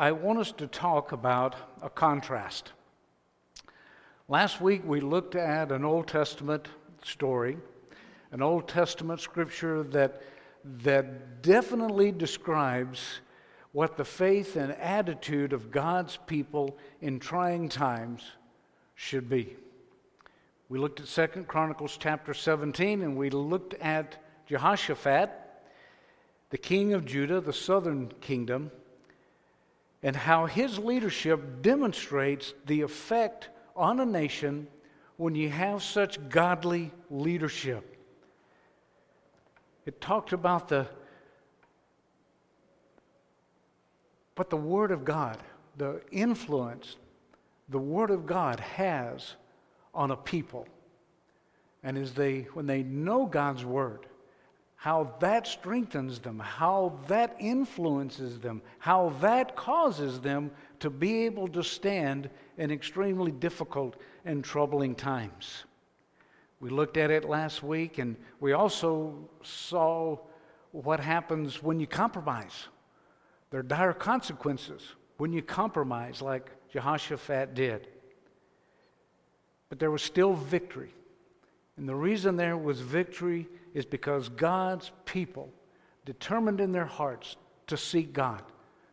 I want us to talk about a contrast. Last week we looked at an Old Testament story, an Old Testament scripture that, that definitely describes what the faith and attitude of God's people in trying times should be. We looked at Second Chronicles chapter 17 and we looked at Jehoshaphat, the king of Judah, the southern kingdom, and how his leadership demonstrates the effect on a nation when you have such godly leadership. It talked about the but the Word of God, the influence the Word of God has on a people. And as they, when they know God's Word, how that strengthens them, how that influences them, how that causes them to be able to stand in extremely difficult and troubling times. We looked at it last week, and we also saw what happens when you compromise. There are dire consequences when you compromise, like Jehoshaphat did. But there was still victory. And the reason there was victory is because God's people determined in their hearts to seek God,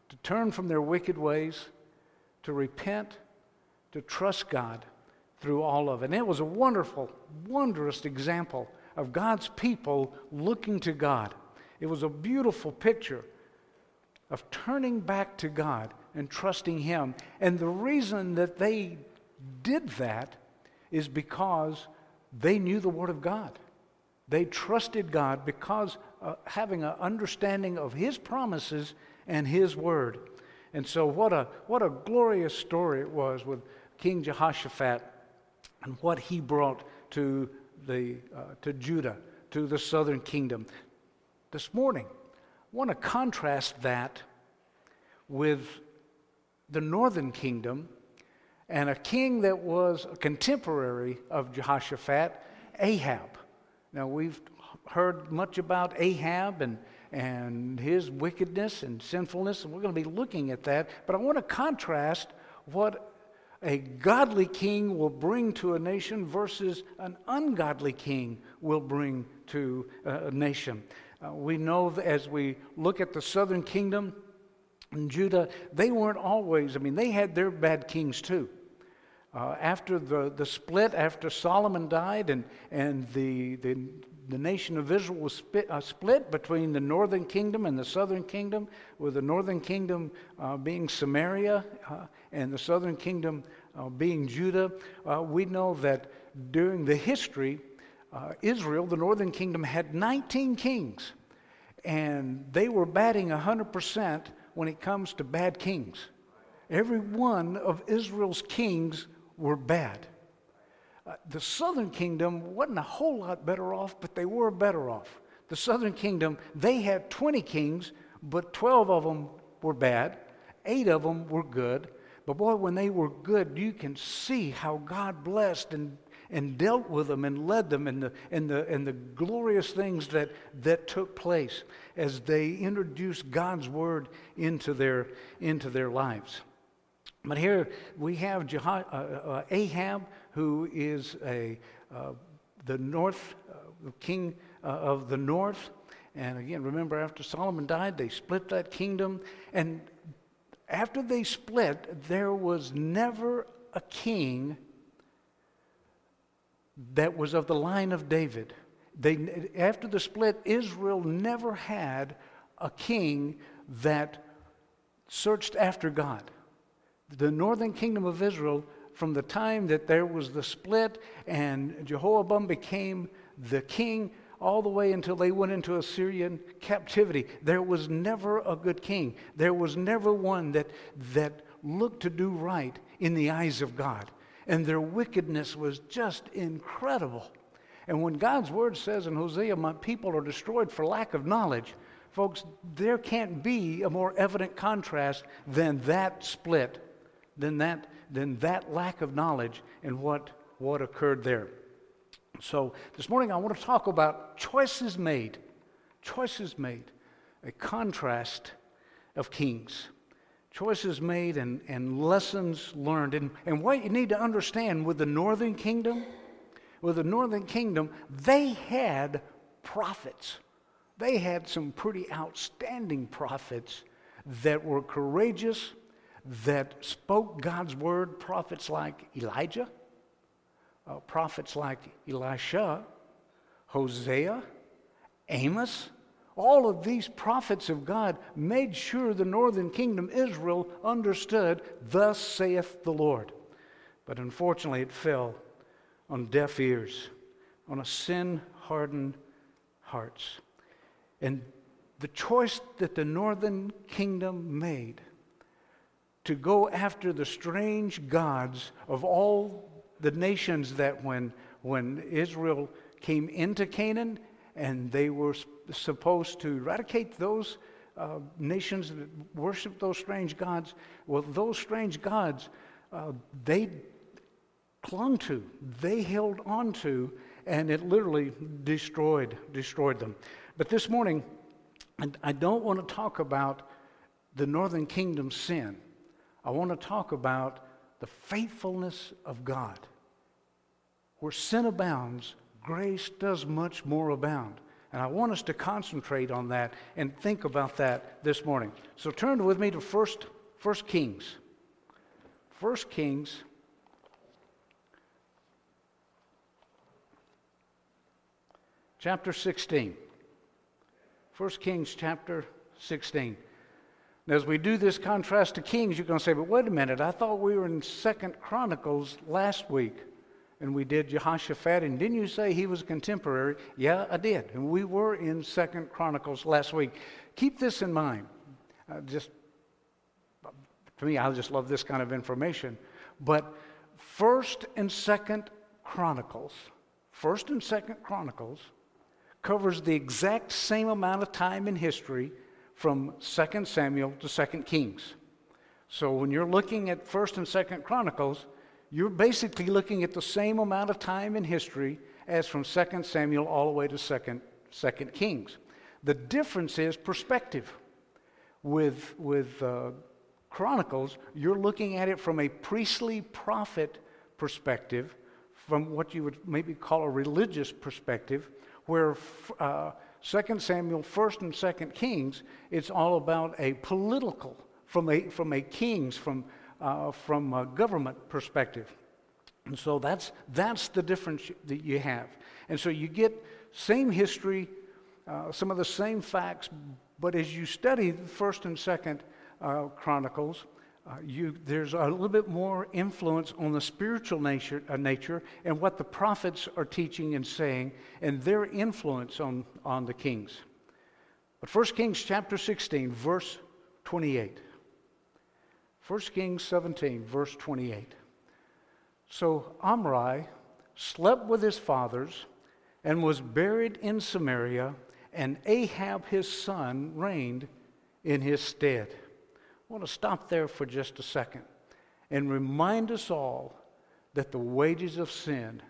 to turn from their wicked ways, to repent, to trust God through all of it. And it was a wonderful, wondrous example of God's people looking to God. It was a beautiful picture of turning back to God and trusting Him. And the reason that they did that is because they knew the Word of God. They trusted God because uh, having an understanding of His promises and His Word. And so, what a, what a glorious story it was with King Jehoshaphat and what he brought to, the, uh, to Judah, to the southern kingdom. This morning, I want to contrast that with the northern kingdom and a king that was a contemporary of Jehoshaphat, Ahab. Now, we've heard much about Ahab and, and his wickedness and sinfulness, and we're going to be looking at that. But I want to contrast what a godly king will bring to a nation versus an ungodly king will bring to a nation. Uh, we know as we look at the southern kingdom and Judah, they weren't always, I mean, they had their bad kings too. Uh, after the, the split, after Solomon died and, and the, the, the nation of Israel was split, uh, split, between the northern kingdom and the southern kingdom, with the northern kingdom uh, being Samaria uh, and the southern kingdom uh, being Judah, uh, we know that during the history, Israel, the northern kingdom, had 19 kings. And they were batting 100% when it comes to bad kings. Every one of Israel's kings were bad. Uh, the southern kingdom wasn't a whole lot better off, but they were better off. The southern kingdom, they had 20 kings, but 12 of them were bad, eight of them were good. But boy, when they were good, you can see how God blessed and, and dealt with them and led them in the, in the, in the glorious things that, that took place as they introduced God's word into their, into their lives. But here we have uh, uh, Ahab, who is a, uh, the north, uh, king uh, of the north. And again, remember, after Solomon died, they split that kingdom. And after they split, there was never a king that was of the line of David. They, after the split, Israel never had a king that searched after God the northern kingdom of Israel, from the time that there was the split and Jehoram became the king, all the way until they went into Assyrian captivity, there was never a good king. There was never one that, that looked to do right in the eyes of God. And their wickedness was just incredible. And when God's word says in Hosea, My people are destroyed for lack of knowledge, folks, there can't be a more evident contrast than that split than that, than that lack of knowledge and what, what occurred there. So this morning I want to talk about choices made, choices made, a contrast of kings. choices made and, and lessons learned. And, and what you need to understand with the northern kingdom, with the northern kingdom, they had prophets. They had some pretty outstanding prophets that were courageous, that spoke God's word, prophets like Elijah, uh, prophets like Elisha, Hosea, Amos. All of these prophets of God made sure the northern kingdom, Israel, understood, Thus saith the Lord. But unfortunately, it fell on deaf ears, on a sin hardened hearts. And the choice that the northern kingdom made to go after the strange gods of all the nations that when, when Israel came into Canaan and they were supposed to eradicate those uh, nations that worship those strange gods, well, those strange gods, uh, they clung to, they held on to, and it literally destroyed, destroyed them. But this morning, I don't want to talk about the northern kingdom's sin. I want to talk about the faithfulness of God. Where sin abounds, grace does much more abound. And I want us to concentrate on that and think about that this morning. So turn with me to First, First Kings. First Kings chapter 16. 1 Kings chapter 16. Now, as we do this contrast to Kings, you're going to say, but wait a minute, I thought we were in Second Chronicles last week and we did Jehoshaphat, and didn't you say he was contemporary? Yeah, I did. And we were in Second Chronicles last week. Keep this in mind. Uh, just to me, I just love this kind of information. But First and Second Chronicles, First and Second Chronicles covers the exact same amount of time in history from 2 Samuel to 2 Kings. So when you're looking at 1st and 2nd Chronicles, you're basically looking at the same amount of time in history as from 2 Samuel all the way to 2nd, 2nd Kings. The difference is perspective. With, with uh, Chronicles, you're looking at it from a priestly prophet perspective, from what you would maybe call a religious perspective, where uh, 2 Samuel, 1st and 2nd Kings, it's all about a political, from a, from a king's, from, uh, from a government perspective. And so that's, that's the difference that you have. And so you get same history, uh, some of the same facts, but as you study 1st and 2nd uh, Chronicles, uh, you, there's a little bit more influence on the spiritual nature, uh, nature and what the prophets are teaching and saying and their influence on, on the kings. But 1 Kings chapter 16, verse 28. 1 Kings 17, verse 28. So Omri slept with his fathers and was buried in Samaria, and Ahab his son reigned in his stead. I want to stop there for just a second and remind us all that the wages of sin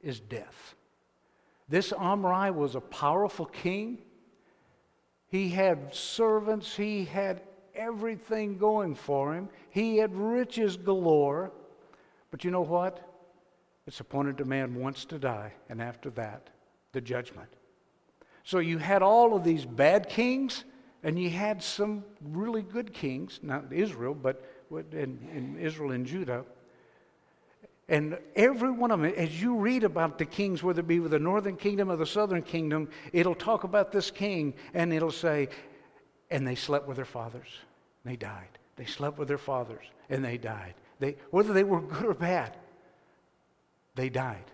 is death. This Omri was a powerful king. He had servants, he had everything going for him, he had riches galore. But you know what? It's appointed a man once to die, and after that, the judgment. So you had all of these bad kings and you had some really good kings, not Israel, but in, in Israel and Judah. And every one of them, as you read about the kings, whether it be with the northern kingdom or the southern kingdom, it'll talk about this king and it'll say, and they slept with their fathers. They died. They slept with their fathers and they died. They, whether they were good or bad, they died.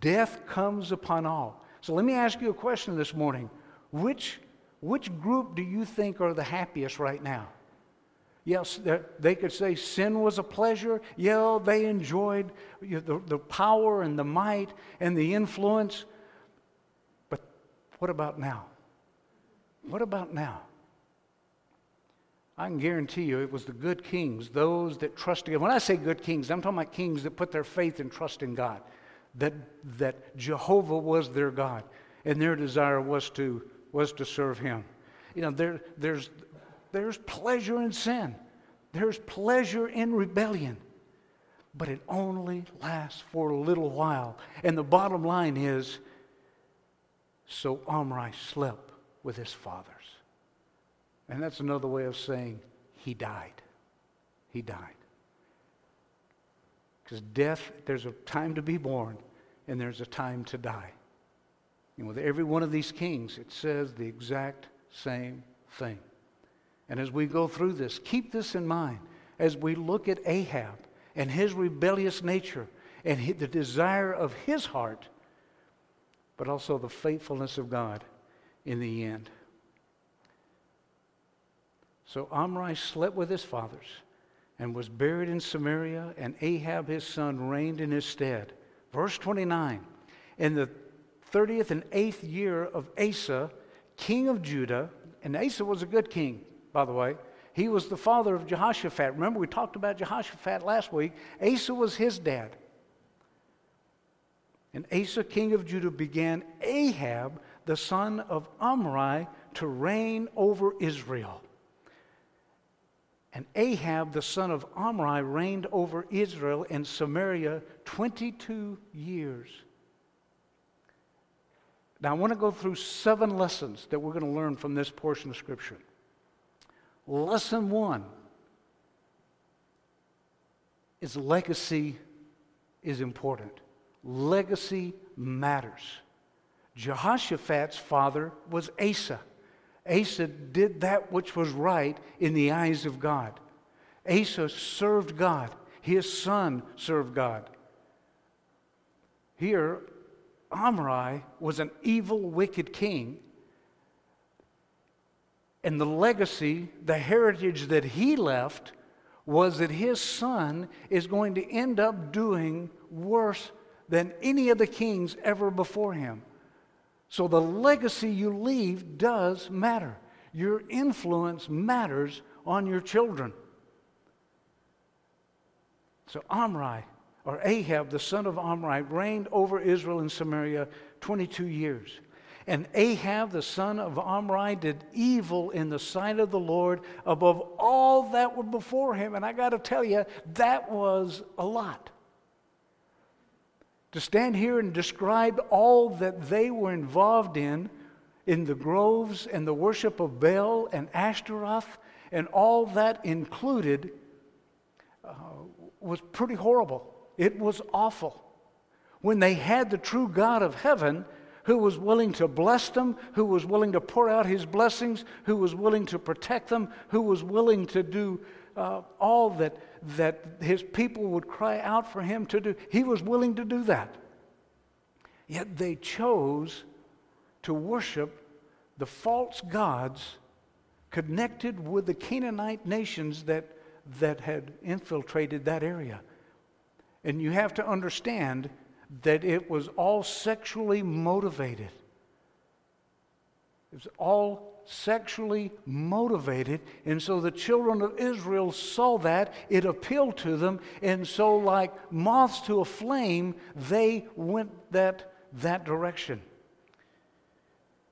Death comes upon all. So let me ask you a question this morning. Which which group do you think are the happiest right now? Yes, they could say sin was a pleasure. Yeah, they enjoyed the, the power and the might and the influence. But what about now? What about now? I can guarantee you it was the good kings, those that trusted God. When I say good kings, I'm talking about kings that put their faith and trust in God, that, that Jehovah was their God, and their desire was to was to serve him. You know, there, there's, there's pleasure in sin. There's pleasure in rebellion, but it only lasts for a little while. And the bottom line is so Omri slept with his fathers. And that's another way of saying he died. He died. Because death, there's a time to be born and there's a time to die. And with every one of these kings, it says the exact same thing. And as we go through this, keep this in mind as we look at Ahab and his rebellious nature and the desire of his heart, but also the faithfulness of God in the end. So Omri slept with his fathers and was buried in Samaria, and Ahab his son reigned in his stead. Verse 29 In the 30th and 8th year of Asa, king of Judah, and Asa was a good king, by the way. He was the father of Jehoshaphat. Remember, we talked about Jehoshaphat last week. Asa was his dad. And Asa, king of Judah, began Ahab, the son of Omri, to reign over Israel. And Ahab, the son of Omri, reigned over Israel and Samaria 22 years. Now, I want to go through seven lessons that we're going to learn from this portion of Scripture. Lesson one is legacy is important. Legacy matters. Jehoshaphat's father was Asa. Asa did that which was right in the eyes of God. Asa served God. His son served God. Here, Omri was an evil, wicked king. And the legacy, the heritage that he left, was that his son is going to end up doing worse than any of the kings ever before him. So the legacy you leave does matter. Your influence matters on your children. So Omri or Ahab, the son of Omri, reigned over Israel and Samaria 22 years. And Ahab, the son of Omri, did evil in the sight of the Lord above all that were before him. And I got to tell you, that was a lot. To stand here and describe all that they were involved in, in the groves and the worship of Baal and Ashtaroth, and all that included, uh, was pretty horrible. It was awful. When they had the true God of heaven who was willing to bless them, who was willing to pour out his blessings, who was willing to protect them, who was willing to do uh, all that, that his people would cry out for him to do. He was willing to do that. Yet they chose to worship the false gods connected with the Canaanite nations that, that had infiltrated that area. And you have to understand that it was all sexually motivated. It was all sexually motivated. And so the children of Israel saw that, it appealed to them, and so, like moths to a flame, they went that, that direction.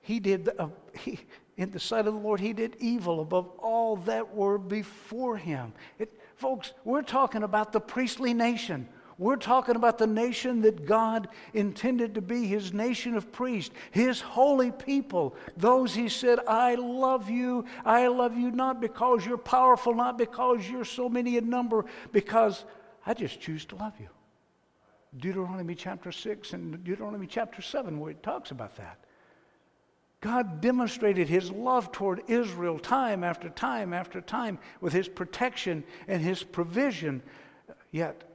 He did, uh, he, in the sight of the Lord, he did evil above all that were before him. It, folks, we're talking about the priestly nation. We're talking about the nation that God intended to be his nation of priests, his holy people. Those he said, I love you. I love you not because you're powerful, not because you're so many in number, because I just choose to love you. Deuteronomy chapter 6 and Deuteronomy chapter 7, where it talks about that. God demonstrated his love toward Israel time after time after time with his protection and his provision. Yet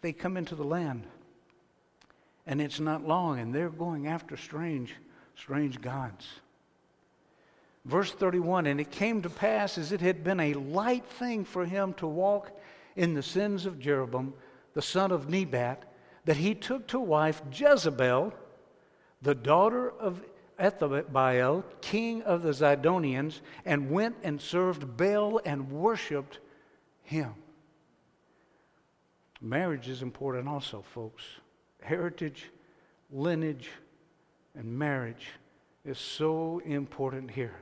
they come into the land. And it's not long, and they're going after strange, strange gods. Verse 31 And it came to pass as it had been a light thing for him to walk in the sins of Jeroboam, the son of Nebat, that he took to wife Jezebel, the daughter of Ethabaal, king of the Zidonians, and went and served Baal and worshiped him. Marriage is important also, folks. Heritage, lineage, and marriage is so important here.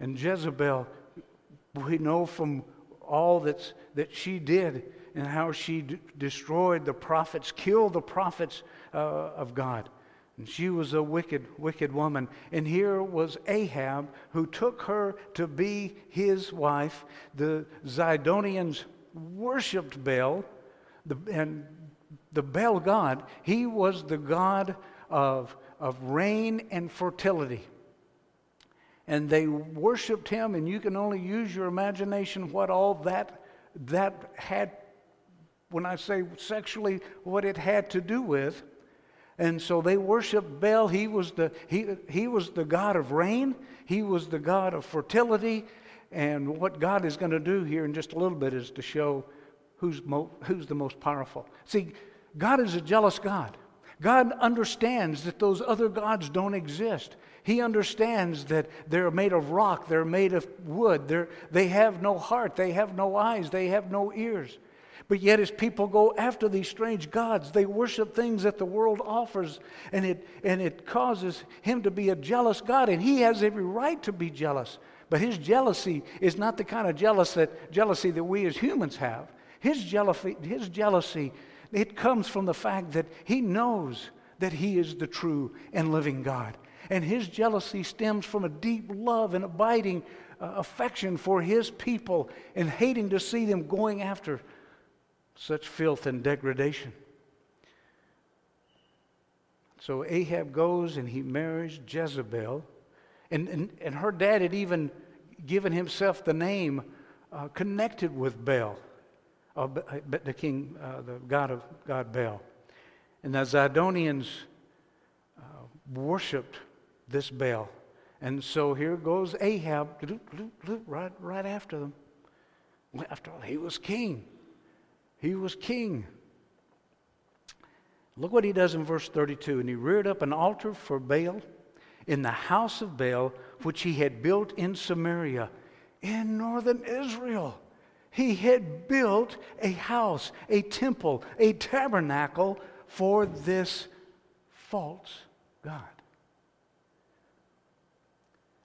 And Jezebel We know from all that's, that she did and how she d- destroyed the prophets, killed the prophets uh, of God. And she was a wicked, wicked woman. And here was Ahab who took her to be his wife. The Zidonians worshiped Baal, the, and the Baal god, he was the god of, of rain and fertility. And they worshiped him, and you can only use your imagination what all that, that had, when I say sexually, what it had to do with. And so they worshiped Baal. He was the, he, he was the God of rain, he was the God of fertility. And what God is going to do here in just a little bit is to show who's, mo- who's the most powerful. See, God is a jealous God. God understands that those other gods don't exist. He understands that they're made of rock, they're made of wood, they're, they have no heart, they have no eyes, they have no ears. But yet, as people go after these strange gods, they worship things that the world offers, and it, and it causes him to be a jealous God, and he has every right to be jealous. But his jealousy is not the kind of jealous that, jealousy that we as humans have. His jealousy, his jealousy, it comes from the fact that he knows that he is the true and living God. And his jealousy stems from a deep love and abiding uh, affection for his people and hating to see them going after such filth and degradation. So Ahab goes and he marries Jezebel. And, and, and her dad had even given himself the name uh, connected with Baal, uh, the king, uh, the god of God Baal. And the Zidonians uh, worshipped this Baal. And so here goes Ahab right, right after them. After all, he was king. He was king. Look what he does in verse 32. And he reared up an altar for Baal in the house of Baal, which he had built in Samaria, in northern Israel. He had built a house, a temple, a tabernacle for this false God.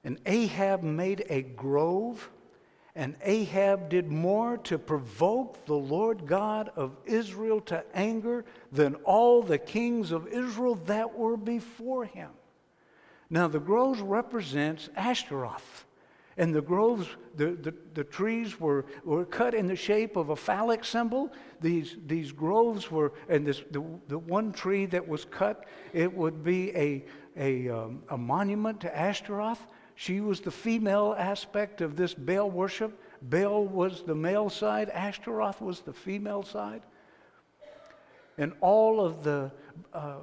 And Ahab made a grove and Ahab did more to provoke the Lord God of Israel to anger than all the kings of Israel that were before him. Now, the groves represents Ashtaroth. And the groves, the, the, the, trees were, were cut in the shape of a phallic symbol. These, these groves were, and this, the, the one tree that was cut, it would be a, a, um, a monument to Ashtaroth. She was the female aspect of this Baal worship. Baal was the male side, Ashtaroth was the female side. And all of the, uh,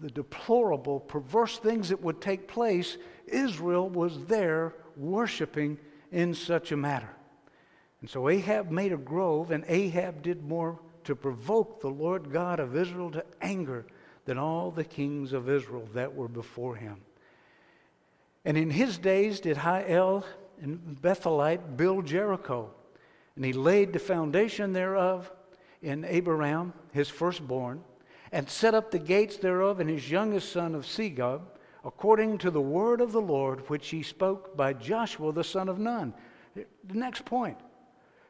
the deplorable, perverse things that would take place, Israel was there worshiping in such a matter. And so Ahab made a grove, and Ahab did more to provoke the Lord God of Israel to anger than all the kings of Israel that were before him. And in his days did Hiel and Bethelite build Jericho. And he laid the foundation thereof in Abiram, his firstborn, and set up the gates thereof in his youngest son of Segub, according to the word of the Lord which he spoke by Joshua the son of Nun. The next point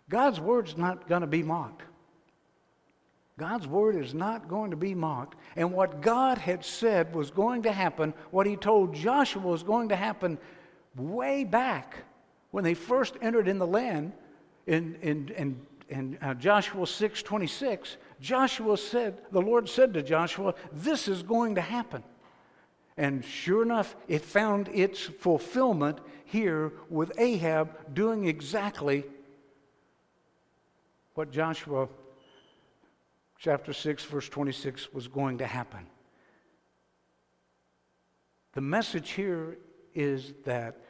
God's word's not going to be mocked. God's word is not going to be mocked. And what God had said was going to happen, what he told Joshua was going to happen way back when they first entered in the land in, in, in, in uh, Joshua 6 26, Joshua said, the Lord said to Joshua, This is going to happen. And sure enough, it found its fulfillment here with Ahab doing exactly what Joshua chapter 6, verse 26 was going to happen. The message here is that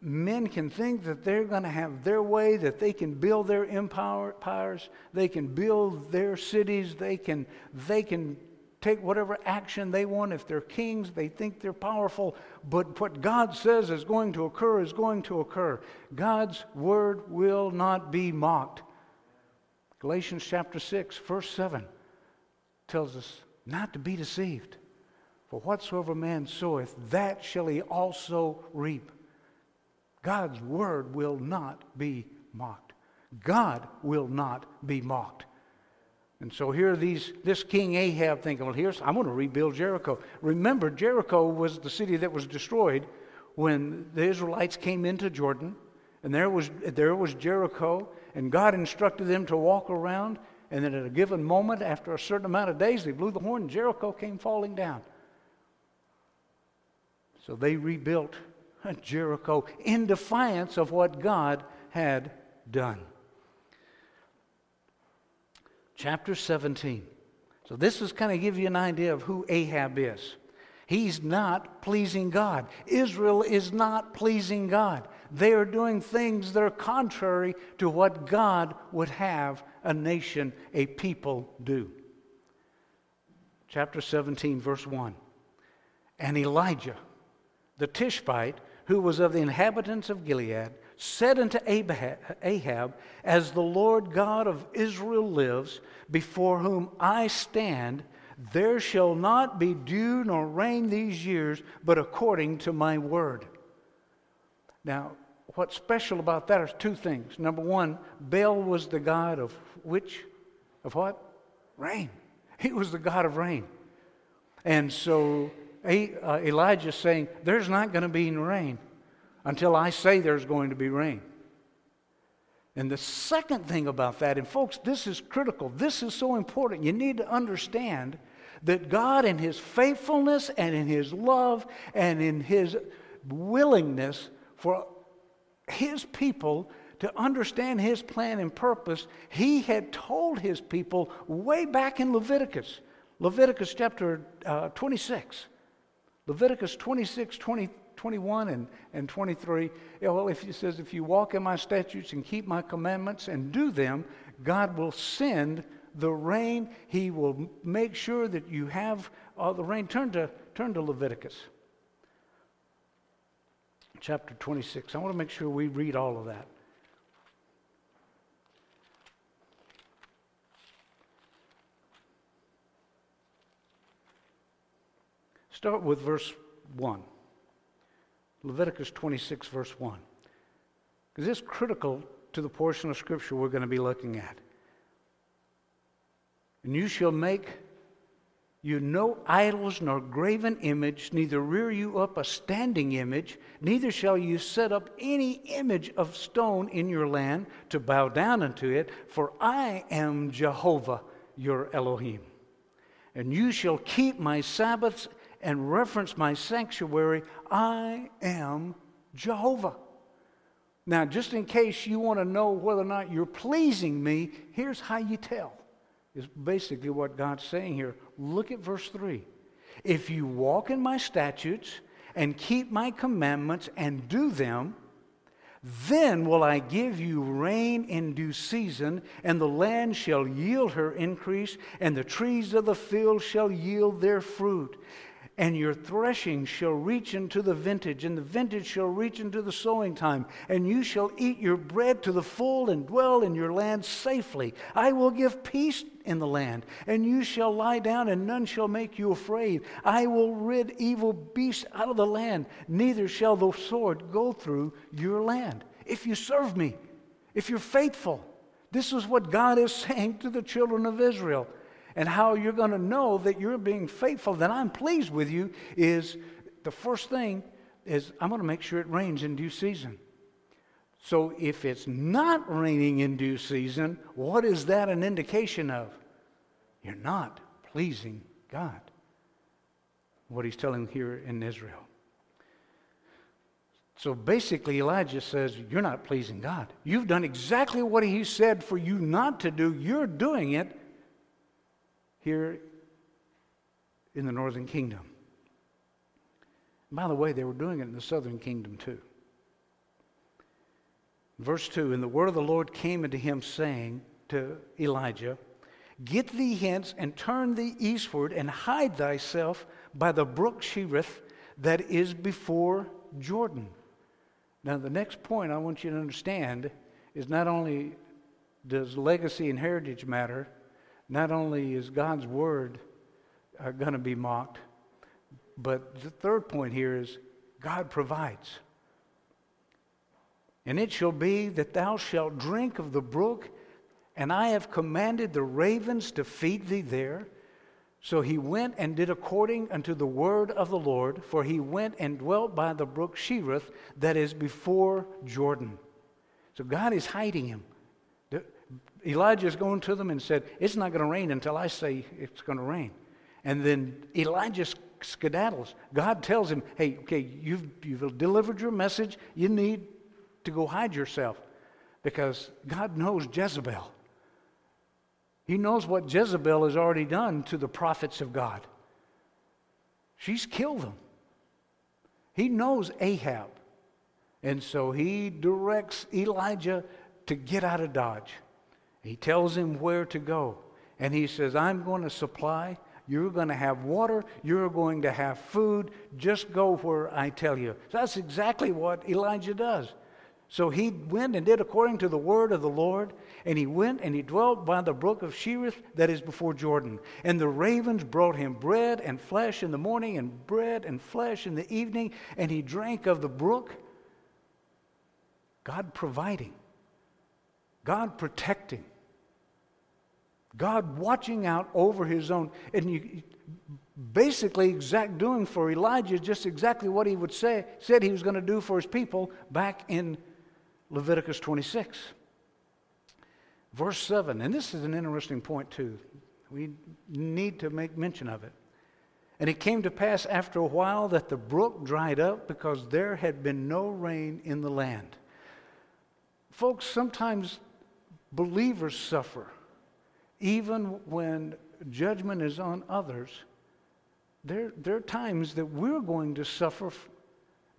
men can think that they're going to have their way, that they can build their empires, they can build their cities, they can, they can take whatever action they want. If they're kings, they think they're powerful. But what God says is going to occur is going to occur. God's word will not be mocked. Galatians chapter 6, verse 7 tells us not to be deceived. For whatsoever man soweth, that shall he also reap. God's word will not be mocked. God will not be mocked. And so here these this King Ahab thinking, well, here's I'm going to rebuild Jericho. Remember, Jericho was the city that was destroyed when the Israelites came into Jordan, and there was there was Jericho, and God instructed them to walk around, and then at a given moment, after a certain amount of days, they blew the horn, and Jericho came falling down. So they rebuilt Jericho in defiance of what God had done chapter 17. So, this is kind of give you an idea of who Ahab is. He's not pleasing God. Israel is not pleasing God. They are doing things that are contrary to what God would have a nation, a people do. Chapter 17, verse 1. And Elijah, the Tishbite, who was of the inhabitants of Gilead, said unto Ahab, As the Lord God of Israel lives, before whom I stand, there shall not be dew nor rain these years, but according to my word. Now, what's special about that is two things. Number one, Baal was the god of which? Of what? Rain. He was the god of rain. And so uh, Elijah saying, There's not going to be rain until I say there's going to be rain. And the second thing about that, and folks, this is critical, this is so important. You need to understand that God, in His faithfulness and in His love and in His willingness for His people to understand His plan and purpose, He had told His people way back in Leviticus, Leviticus chapter uh, 26. Leviticus 26, 20, 21 and, and 23. Well, if he says, if you walk in my statutes and keep my commandments and do them, God will send the rain. He will make sure that you have all the rain. Turn to, turn to Leviticus chapter 26. I want to make sure we read all of that. Start with verse 1. Leviticus 26, verse 1. Because is critical to the portion of Scripture we're going to be looking at. And you shall make you no idols nor graven image, neither rear you up a standing image, neither shall you set up any image of stone in your land to bow down unto it, for I am Jehovah your Elohim. And you shall keep my Sabbaths and reference my sanctuary, I am Jehovah. Now, just in case you want to know whether or not you're pleasing me, here's how you tell. Is basically what God's saying here. Look at verse 3. If you walk in my statutes and keep my commandments and do them, then will I give you rain in due season, and the land shall yield her increase, and the trees of the field shall yield their fruit and your threshing shall reach into the vintage, and the vintage shall reach into the sowing time, and you shall eat your bread to the full and dwell in your land safely. I will give peace in the land, and you shall lie down, and none shall make you afraid. I will rid evil beasts out of the land, neither shall the sword go through your land. If you serve me, if you're faithful, this is what God is saying to the children of Israel and how you're going to know that you're being faithful, that I'm pleased with you, is the first thing is I'm going to make sure it rains in due season. So if it's not raining in due season, what is that an indication of? You're not pleasing God. What he's telling here in Israel. So basically, Elijah says, You're not pleasing God. You've done exactly what he said for you not to do. You're doing it, here in the northern kingdom. By the way, they were doing it in the southern kingdom too. Verse 2 And the word of the Lord came unto him, saying to Elijah, Get thee hence and turn thee eastward and hide thyself by the brook Cherith that is before Jordan. Now, the next point I want you to understand is not only does legacy and heritage matter, not only is God's word uh, going to be mocked, but the third point here is God provides. And it shall be that thou shalt drink of the brook, and I have commanded the ravens to feed thee there. So he went and did according unto the word of the Lord, for he went and dwelt by the brook Cherith that is before Jordan. So God is hiding him. Elijah is going to them and said, It's not going to rain until I say it's going to rain. And then Elijah skedaddles. God tells him, Hey, okay, you've, you've delivered your message. You need to go hide yourself because God knows Jezebel. He knows what Jezebel has already done to the prophets of God. She's killed them. He knows Ahab. And so he directs Elijah to get out of Dodge. He tells him where to go. And he says, I'm going to supply. You're going to have water. You're going to have food. Just go where I tell you. So that's exactly what Elijah does. So he went and did according to the word of the Lord, and he went and he dwelt by the brook of Cherith that is before Jordan. And the ravens brought him bread and flesh in the morning, and bread and flesh in the evening, and he drank of the brook. God providing, God protecting, God watching out over his own. And you, basically exact doing for Elijah is just exactly what he would say said he was going to do for his people back in Leviticus 26. Verse 7, and this is an interesting point too. We need to make mention of it. And it came to pass after a while that the brook dried up because there had been no rain in the land. Folks, sometimes believers suffer, even when judgment is on others. There, there are times that we're going to suffer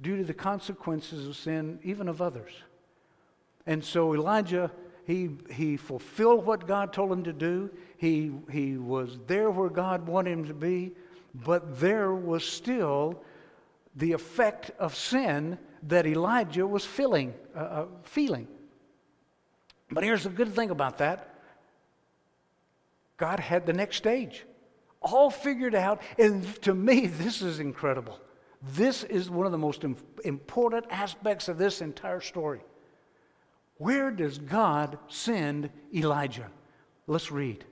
due to the consequences of sin, even of others. And so Elijah, he, he fulfilled what God told him to do. He, he was there where God wanted him to be, but there was still the effect of sin that Elijah was feeling. Uh, uh, feeling. But here's the good thing about that God had the next stage all figured out. And to me, this is incredible. This is one of the most important aspects of this entire story. Where does God send Elijah? Let's read.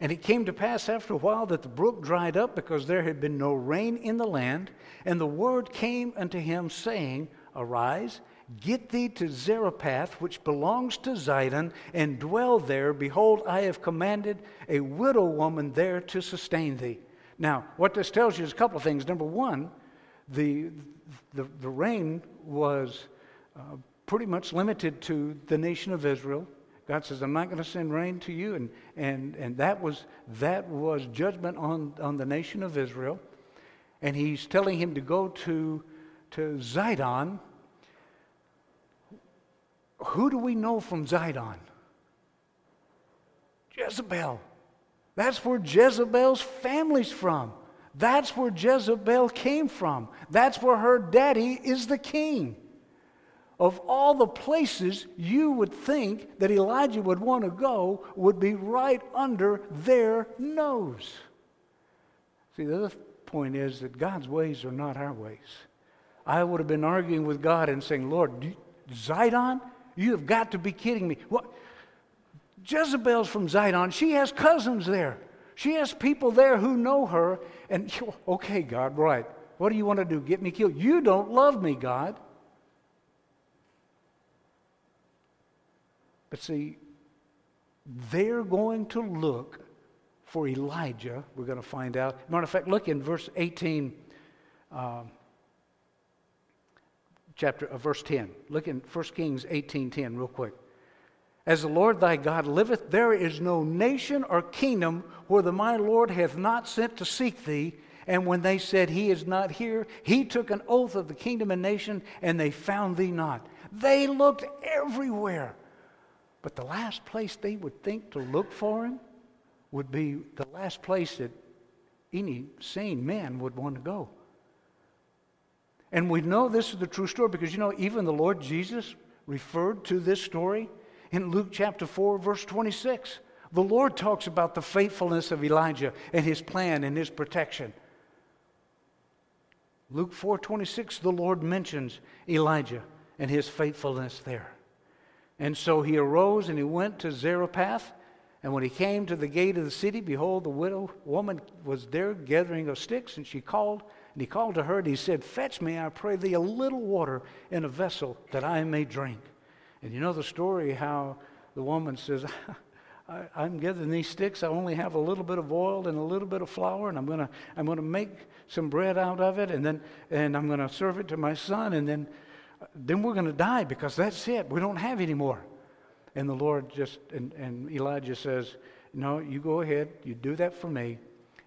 And it came to pass after a while that the brook dried up because there had been no rain in the land. And the word came unto him, saying, Arise, get thee to Zarephath, which belongs to Zidon, and dwell there. Behold, I have commanded a widow woman there to sustain thee. Now, what this tells you is a couple of things. Number one, the, the, the rain was uh, pretty much limited to the nation of Israel. God says, I'm not going to send rain to you. And, and, and that, was, that was judgment on, on the nation of Israel. And he's telling him to go to, to Zidon. Who do we know from Zidon? Jezebel. That's where Jezebel's family's from. That's where Jezebel came from. That's where her daddy is the king of all the places you would think that Elijah would want to go would be right under their nose. See, the other point is that God's ways are not our ways. I would have been arguing with God and saying, Lord, Zidon, you have got to be kidding me. What? Jezebel's from Zidon. She has cousins there. She has people there who know her. And, okay, God, right. What do you want to do? Get me killed? You don't love me, God. But see, they're going to look for Elijah. We're going to find out. Matter of fact, look in verse 18, um, chapter uh, verse 10. Look in 1 Kings 18:10, real quick. As the Lord thy God liveth, there is no nation or kingdom where the my Lord hath not sent to seek thee. And when they said, He is not here, he took an oath of the kingdom and nation, and they found thee not. They looked everywhere but the last place they would think to look for him would be the last place that any sane man would want to go. And we know this is the true story because you know, even the Lord Jesus referred to this story in Luke chapter 4, verse 26. The Lord talks about the faithfulness of Elijah and his plan and his protection. Luke 4:26 the Lord mentions Elijah and his faithfulness there. And so he arose and he went to Zarephath. And when he came to the gate of the city, behold, the widow woman was there gathering of sticks, and she called, and he called to her, and he said, Fetch me, I pray thee, a little water in a vessel that I may drink. And you know the story how the woman says, I, am gathering these sticks. I only have a little bit of oil and a little bit of flour, and I'm going to I'm gonna make some bread out of it, and then and I'm going to serve it to my son, and then, then we're going to die because that's it. We don't have any more. And the Lord just, and, and Elijah says, No, you go ahead, you do that for me,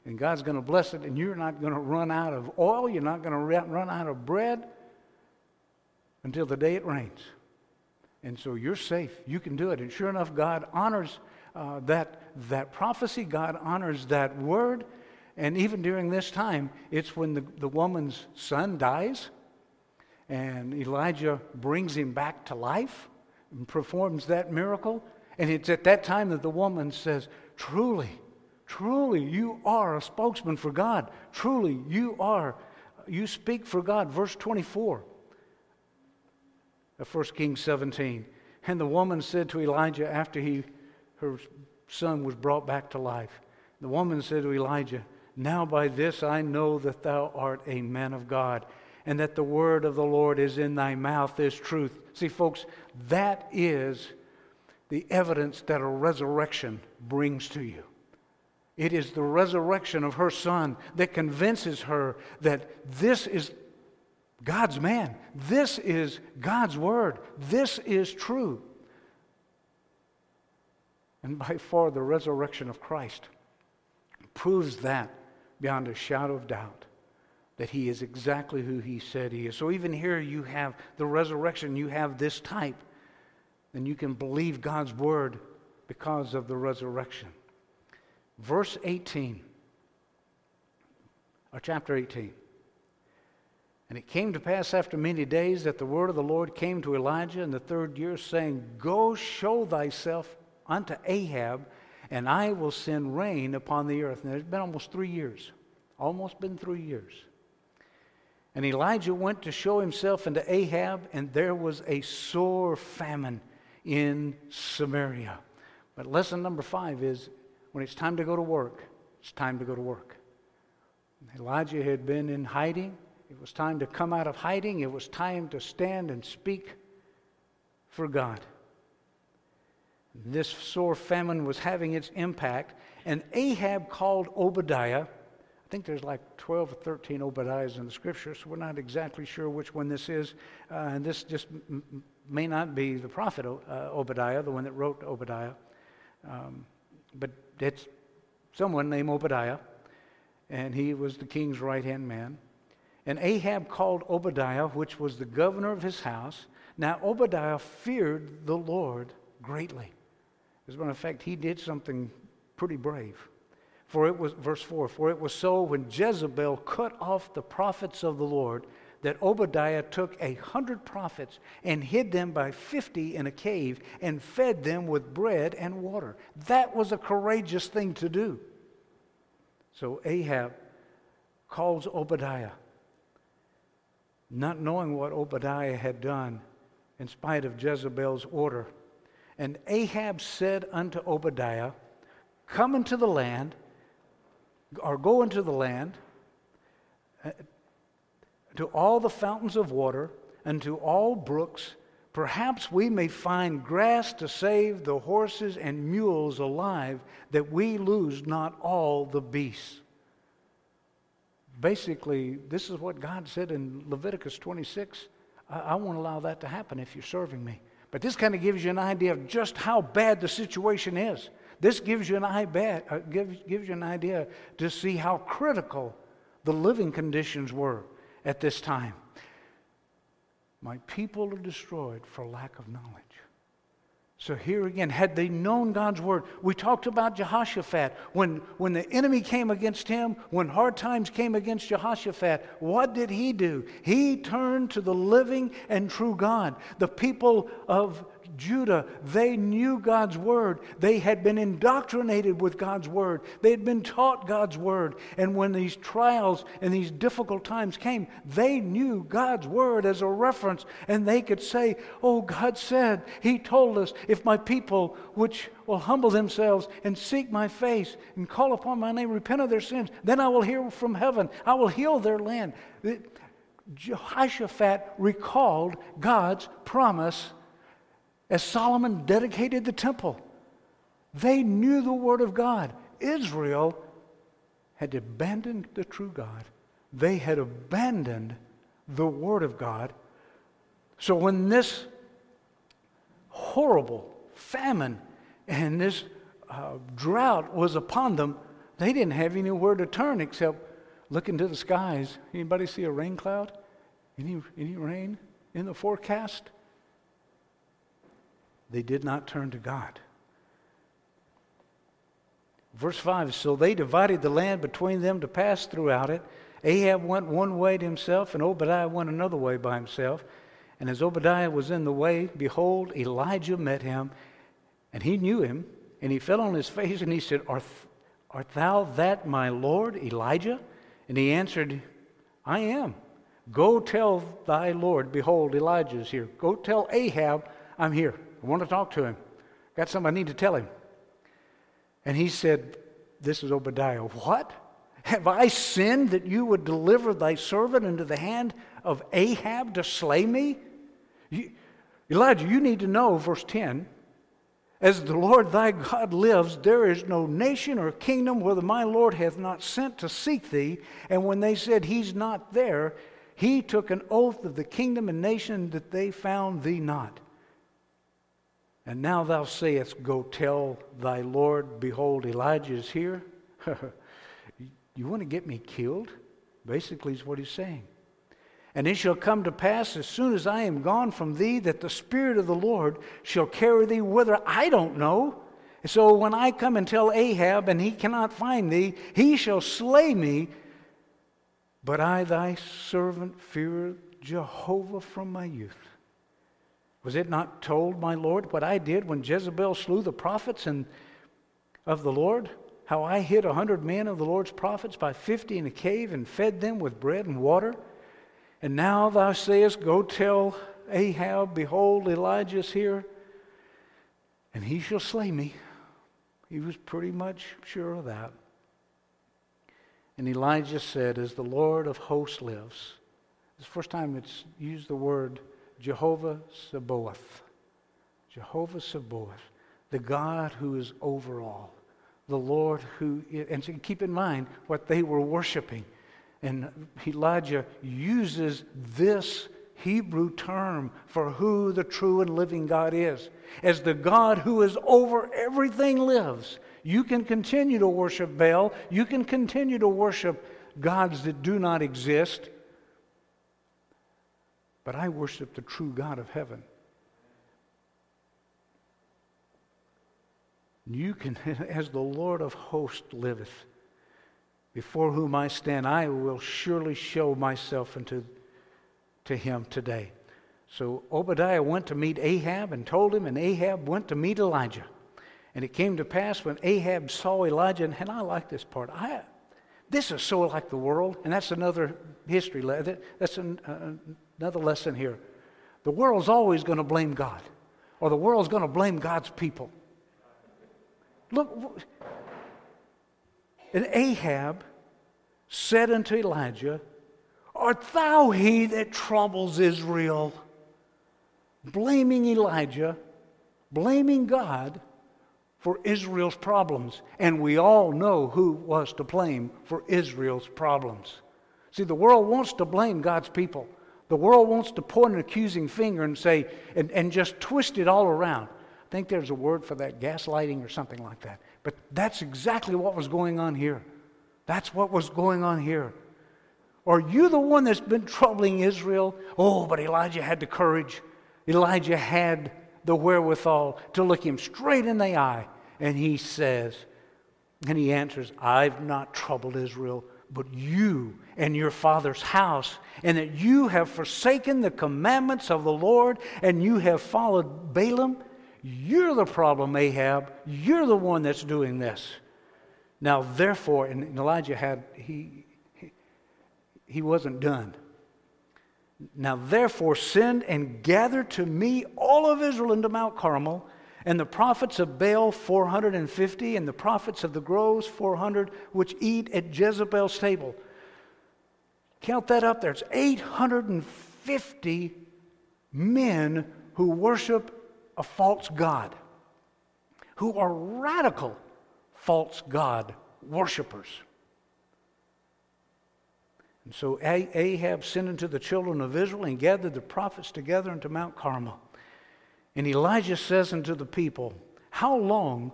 and God's going to bless it, and you're not going to run out of oil, you're not going to run out of bread until the day it rains. And so you're safe. You can do it. And sure enough, God honors uh, that, that prophecy, God honors that word. And even during this time, it's when the, the woman's son dies, and Elijah brings him back to life and performs that miracle. And it's at that time that the woman says, Truly, truly, you are a spokesman for God. Truly, you are, you speak for God. Verse 24 of 1 Kings 17. And the woman said to Elijah after he, her son was brought back to life, the woman said to Elijah, Now by this I know that thou art a man of God, and that the word of the Lord is in thy mouth is truth. See, folks, that is the evidence that a resurrection brings to you. It is the resurrection of her son that convinces her that this is God's man. This is God's word. This is true. And by far, the resurrection of Christ proves that beyond a shadow of doubt that he is exactly who he said he is. So even here, you have the resurrection, you have this type, then you can believe God's word because of the resurrection. Verse 18, or chapter 18. And it came to pass after many days that the word of the Lord came to Elijah in the third year, saying, Go show thyself unto Ahab, and I will send rain upon the earth. And it's been almost three years, almost been three years. And Elijah went to show himself unto Ahab, and there was a sore famine in Samaria. But lesson number five is when it's time to go to work, it's time to go to work. Elijah had been in hiding. It was time to come out of hiding. It was time to stand and speak for God. This sore famine was having its impact, and Ahab called Obadiah. I think there's like 12 or 13 Obadiahs in the scripture, so we're not exactly sure which one this is. Uh, and this just m- may not be the prophet uh, Obadiah, the one that wrote Obadiah, um, but it's someone named Obadiah, and he was the king's right hand man. And Ahab called Obadiah, which was the governor of his house. Now, Obadiah feared the Lord greatly. As a matter of fact, he did something pretty brave. For it was, verse 4, for it was so when Jezebel cut off the prophets of the Lord that Obadiah took a hundred prophets and hid them by fifty in a cave and fed them with bread and water. That was a courageous thing to do. So Ahab calls Obadiah not knowing what Obadiah had done in spite of Jezebel's order. And Ahab said unto Obadiah, Come into the land, or go into the land, to all the fountains of water, and to all brooks. Perhaps we may find grass to save the horses and mules alive, that we lose not all the beasts basically, this is what God said in Leviticus 26. I, I won't allow that to happen if you're serving me. But this kind of gives you an idea of just how bad the situation is. This gives you an, idea, uh, gives, gives you an idea to see how critical the living conditions were at this time. My people are destroyed for lack of knowledge. So here again, had they known God's word, we talked about Jehoshaphat. When, when the enemy came against him, when hard times came against Jehoshaphat, what did he do? He turned to the living and true God. The people of Judah, they knew God's word. They had been indoctrinated with God's word. They had been taught God's word. And when these trials and these difficult times came, they knew God's word as a reference. And they could say, Oh, God said, He told us, if my people, which will humble themselves and seek my face and call upon my name, repent of their sins, then I will hear from heaven. I will heal their land. Jehoshaphat recalled God's promise as Solomon dedicated the temple. They knew the Word of God. Israel had abandoned the true God, they had abandoned the Word of God. So when this horrible famine and this uh, drought was upon them, they didn't have anywhere to turn except look into the skies. Anybody see a rain cloud? Any, any rain in the forecast? They did not turn to God. Verse 5 So they divided the land between them to pass throughout it. Ahab went one way to himself, and Obadiah went another way by himself. And as Obadiah was in the way, behold, Elijah met him, and he knew him, and he fell on his face, and he said, Art, art thou that my Lord, Elijah? And he answered, I am. Go tell thy Lord, behold, Elijah is here. Go tell Ahab, I'm here. I want to talk to him. Got something I need to tell him. And he said, This is Obadiah. What? Have I sinned that you would deliver thy servant into the hand of Ahab to slay me? You, Elijah, you need to know, verse 10 as the Lord thy God lives, there is no nation or kingdom whether my Lord hath not sent to seek thee. And when they said, He's not there, he took an oath of the kingdom and nation that they found thee not. And now thou sayest, Go tell thy Lord, behold, Elijah is here. you want to get me killed? Basically, is what he's saying. And it shall come to pass as soon as I am gone from thee that the Spirit of the Lord shall carry thee whither I don't know. So when I come and tell Ahab and he cannot find thee, he shall slay me but I, thy servant, fear Jehovah from my youth. Was it not told, my Lord, what I did when Jezebel slew the prophets and of the Lord? How I hid a hundred men of the Lord's prophets by fifty in a cave and fed them with bread and water? And now thou sayest, Go tell Ahab, behold, Elijah is here, and he shall slay me. He was pretty much sure of that. And Elijah said, As the Lord of hosts lives, it's the first time it's used the word Jehovah Sabaoth. Jehovah Sabaoth, the God who is over all, the Lord who, and keep in mind what they were worshiping. And Elijah uses this Hebrew term for who the true and living God is. As the God who is over everything lives, you can continue to worship Baal. You can continue to worship gods that do not exist. But I worship the true God of heaven. You can, as the Lord of hosts liveth, before whom I stand, I will surely show myself unto to him today. So Obadiah went to meet Ahab and told him, and Ahab went to meet Elijah. And it came to pass when Ahab saw Elijah, and I like this part. I, this is so like the world, and that's another history. That's an, uh, another lesson here. The world's always going to blame God, or the world's going to blame God's people. Look, and Ahab said unto Elijah, Art thou he that troubles Israel? Blaming Elijah, blaming God for Israel's problems. And we all know who was to blame for Israel's problems. See, the world wants to blame God's people. The world wants to point an accusing finger and say, and, and just twist it all around. I think there's a word for that, gaslighting or something like that. But that's exactly what was going on here. That's what was going on here. Are you the one that's been troubling Israel? Oh, but Elijah had the courage. Elijah had the wherewithal to look him straight in the eye. And he says, and he answers, I've not troubled Israel, but you and your father's house, and that you have forsaken the commandments of the Lord and you have followed Baalim, you're the problem, Ahab. You're the one that's doing this. Now, therefore, and Elijah had, he, he, he wasn't done. Now, therefore, send and gather to me all of Israel into Mount Carmel, and the prophets of Baal 450, and the prophets of the groves 400, which eat at Jezebel's table. Count that up there. It's 850 men who worship a false God, who are radical false God worshippers. And so Ahab sent unto the children of Israel and gathered the prophets together unto Mount Carmel. And Elijah says unto the people, How long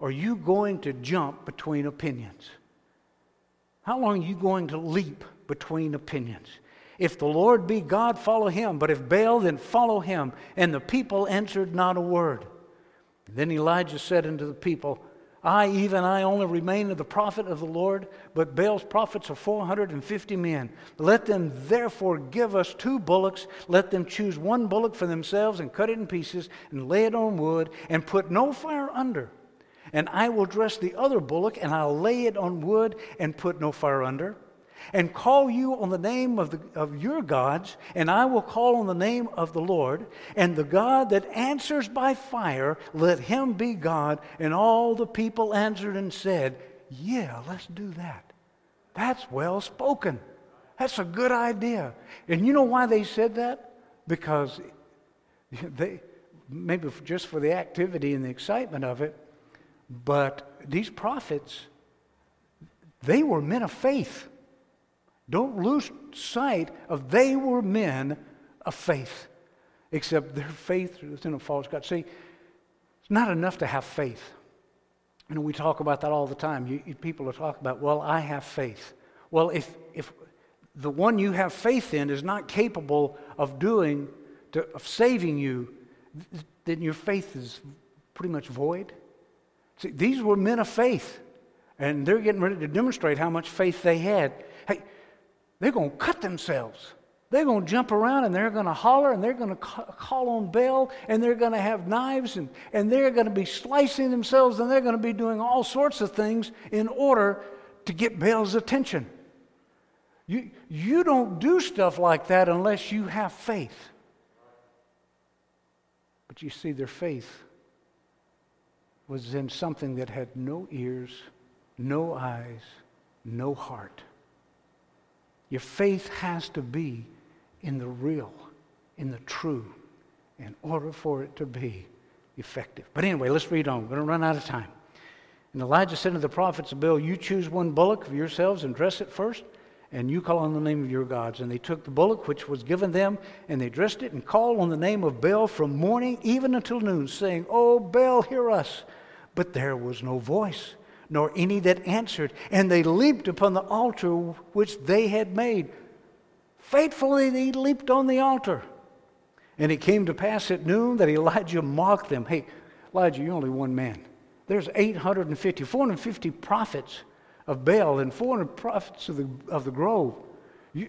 are you going to jump between opinions? How long are you going to leap between opinions? If the Lord be God, follow him. But if Baal, then follow him. And the people answered not a word. then Elijah said unto the people, I, even I, only remain of the prophet of the Lord, but Baal's prophets are 450 men. Let them therefore give us two bullocks. Let them choose one bullock for themselves and cut it in pieces and lay it on wood and put no fire under. And I will dress the other bullock and I'll lay it on wood and put no fire under and call you on the name of, the, of your gods, and I will call on the name of the Lord, and the God that answers by fire, let him be God. And all the people answered and said, Yeah, let's do that. That's well spoken. That's a good idea. And you know why they said that? Because they, maybe just for the activity and the excitement of it, but these prophets, they were men of faith. Don't lose sight of they were men of faith, except their faith was in a false God. See, it's not enough to have faith. You know, we talk about that all the time. You, you, people are talking about, well, I have faith. Well, if, if the one you have faith in is not capable of doing, to, of saving you, then your faith is pretty much void. See, these were men of faith, and they're getting ready to demonstrate how much faith they had. Hey, they're going to cut themselves. They're going to jump around and they're going to holler and they're going to call on Baal and they're going to have knives and, and they're going to be slicing themselves and they're going to be doing all sorts of things in order to get Baal's attention. You, you don't do stuff like that unless you have faith. But you see, their faith was in something that had no ears, no eyes, no heart. Your faith has to be in the real, in the true, in order for it to be effective. But anyway, let's read on. We're going to run out of time. And Elijah said to the prophets of Baal, You choose one bullock of yourselves and dress it first, and you call on the name of your gods. And they took the bullock which was given them, and they dressed it and called on the name of Baal from morning even until noon, saying, Oh, Baal, hear us. But there was no voice nor any that answered. And they leaped upon the altar which they had made. Faithfully they leaped on the altar. And it came to pass at noon that Elijah mocked them. Hey, Elijah, you're only one man. There's 850, 450 prophets of Baal and 400 prophets of the, of the grove. You,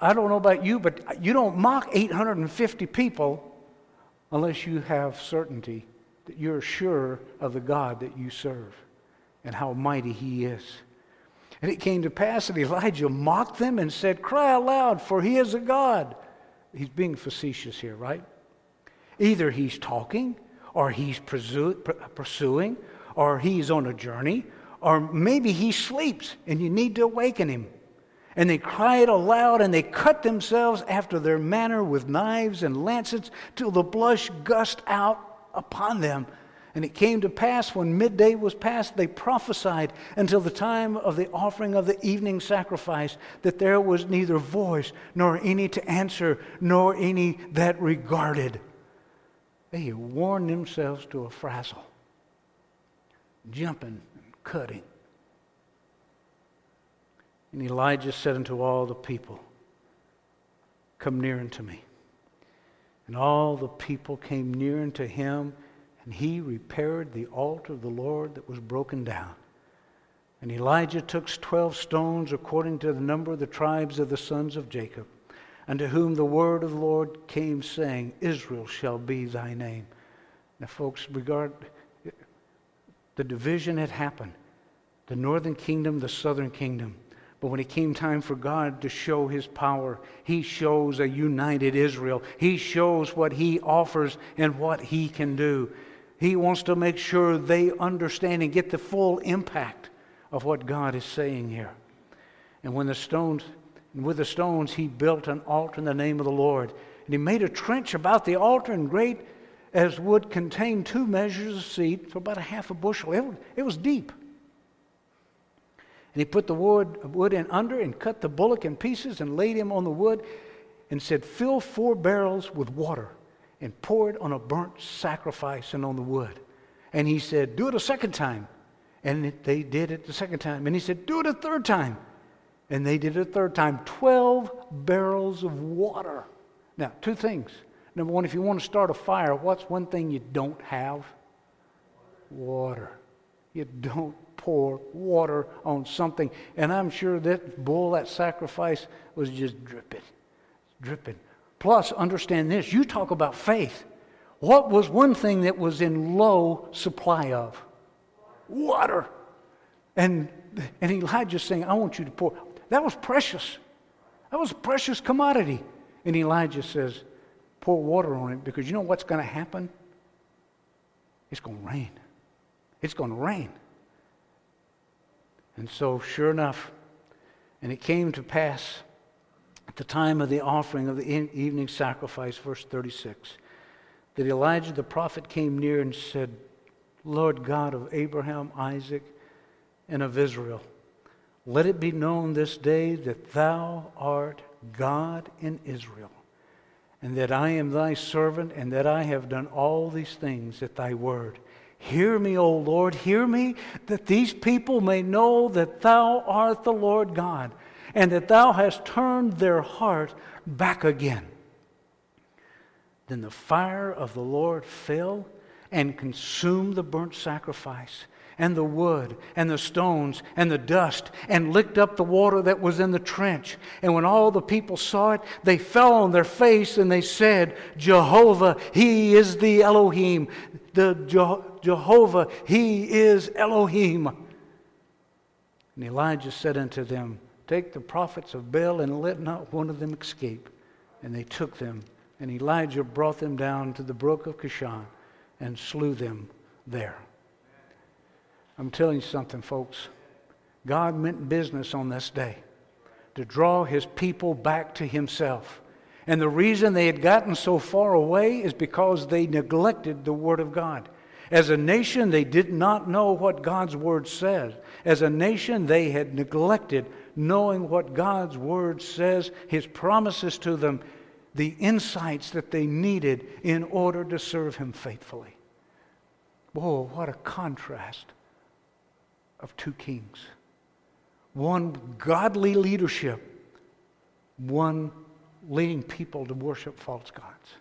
I don't know about you, but you don't mock 850 people unless you have certainty that you're sure of the God that you serve and how mighty he is. And it came to pass that Elijah mocked them and said, Cry aloud, for he is a God. He's being facetious here, right? Either he's talking, or he's pursuing, or he's on a journey, or maybe he sleeps and you need to awaken him. And they cried aloud and they cut themselves after their manner with knives and lancets till the blush gushed out upon them. And it came to pass when midday was past, they prophesied until the time of the offering of the evening sacrifice that there was neither voice, nor any to answer, nor any that regarded. They had worn themselves to a frazzle, jumping and cutting. And Elijah said unto all the people, Come near unto me. And all the people came near unto him and he repaired the altar of the Lord that was broken down. And Elijah took twelve stones according to the number of the tribes of the sons of Jacob, unto whom the word of the Lord came, saying, Israel shall be thy name. Now, folks, regard the division had happened the northern kingdom, the southern kingdom. But when it came time for God to show his power, he shows a united Israel. He shows what he offers and what he can do. He wants to make sure they understand and get the full impact of what God is saying here. And when the stones, with the stones, he built an altar in the name of the Lord. And he made a trench about the altar and great as would contain two measures of seed for about a half a bushel. It, it was deep. And he put the wood, wood in under and cut the bullock in pieces and laid him on the wood and said, Fill four barrels with water and pour it on a burnt sacrifice and on the wood. And he said, Do it a second time. And they did it the second time. And he said, Do it a third time. And they did it a third time. Twelve barrels of water. Now, two things. Number one, if you want to start a fire, what's one thing you don't have? Water. You don't pour water on something. And I'm sure that bull, that sacrifice, was just dripping, dripping. Plus, understand this you talk about faith. What was one thing that was in low supply of? Water. And, and Elijah's saying, I want you to pour. That was precious. That was a precious commodity. And Elijah says, pour water on it because you know what's going to happen? It's going to rain. It's going to rain. And so, sure enough, and it came to pass at the time of the offering of the evening sacrifice, verse 36, that Elijah the prophet came near and said, Lord God of Abraham, Isaac, and of Israel, let it be known this day that thou art God in Israel, and that I am thy servant, and that I have done all these things at thy word. Hear me, O Lord, hear me, that these people may know that thou art the Lord God, and that thou hast turned their heart back again. Then the fire of the Lord fell and consumed the burnt sacrifice and the wood and the stones and the dust and licked up the water that was in the trench. And when all the people saw it, they fell on their face and they said, Jehovah, He is the Elohim the Jehovah, He is Elohim. And Elijah said unto them, Take the prophets of Baal and let not one of them escape. And they took them, and Elijah brought them down to the brook of Kishon and slew them there. I'm telling you something, folks. God meant business on this day to draw his people back to himself. And the reason they had gotten so far away is because they neglected the Word of God. As a nation, they did not know what God's Word says. As a nation, they had neglected knowing what God's Word says, His promises to them, the insights that they needed in order to serve Him faithfully. Whoa, what a contrast of two kings. One godly leadership, one leading people to worship false gods.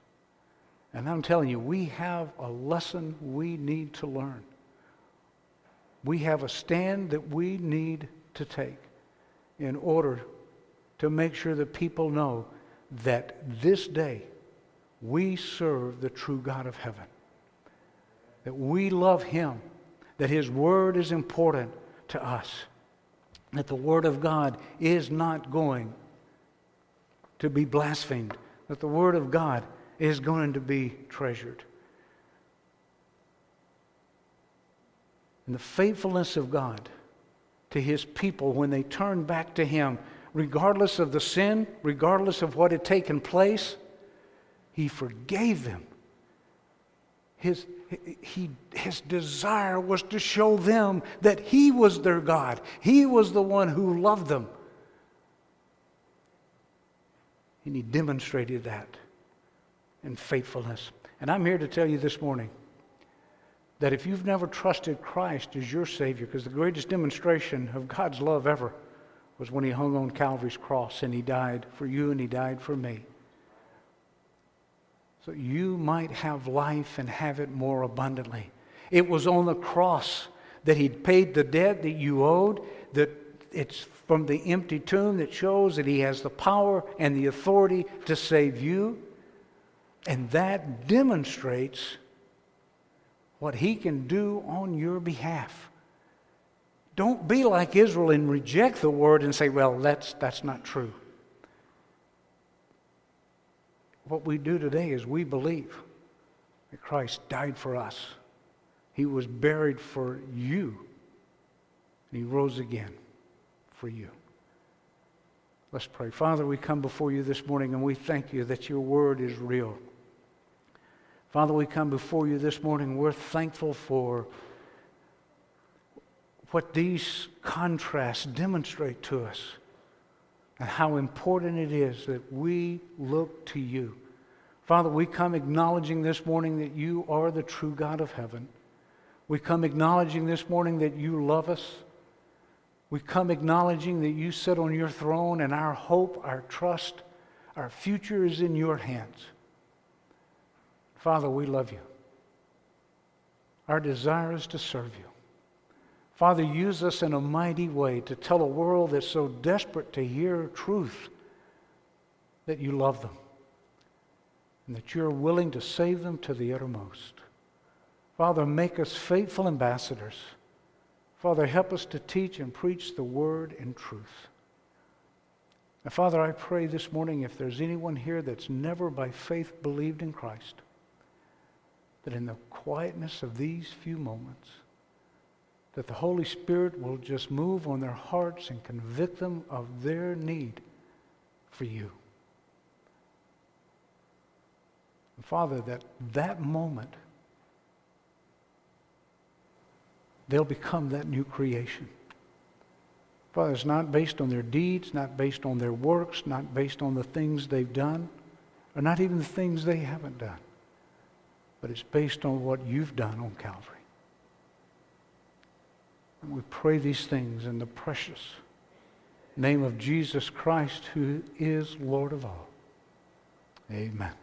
And I'm telling you, we have a lesson we need to learn. We have a stand that we need to take in order to make sure that people know that this day we serve the true God of heaven. That we love Him, that His Word is important to us, that the Word of God is not going to be blasphemed, that the Word of God is going to be treasured. And the faithfulness of God to His people when they turn back to Him, regardless of the sin, regardless of what had taken place, He forgave them. His, he, his desire was to show them that He was their God. He was the one who loved them. And he demonstrated that in faithfulness. And I'm here to tell you this morning that if you've never trusted Christ as your Savior, because the greatest demonstration of God's love ever was when He hung on Calvary's cross and He died for you and He died for me. So you might have life and have it more abundantly. It was on the cross that He'd paid the debt that you owed, that it's from the empty tomb that shows that He has the power and the authority to save you. And that demonstrates what He can do on your behalf. Don't be like Israel and reject the word and say, well, that's, that's not true. What we do today is we believe that Christ died for us. He was buried for you. And he rose again for you. Let's pray. Father, we come before you this morning and we thank you that your word is real. Father, we come before you this morning. We're thankful for what these contrasts demonstrate to us and how important it is that we look to you. Father, we come acknowledging this morning that you are the true God of heaven. We come acknowledging this morning that you love us. We come acknowledging that you sit on your throne and our hope, our trust, our future is in your hands. Father, we love you. Our desire is to serve you. Father, use us in a mighty way to tell a world that's so desperate to hear truth that you love them and that you're willing to save them to the uttermost. Father, make us faithful ambassadors. Father, help us to teach and preach the word in truth. And Father, I pray this morning if there's anyone here that's never by faith believed in Christ, that in the quietness of these few moments, that the Holy Spirit will just move on their hearts and convict them of their need for you. And Father, that that moment, they'll become that new creation. Father, it's not based on their deeds, not based on their works, not based on the things they've done, or not even the things they haven't done, but it's based on what you've done on Calvary. And we pray these things in the precious name of Jesus Christ, who is Lord of all. Amen.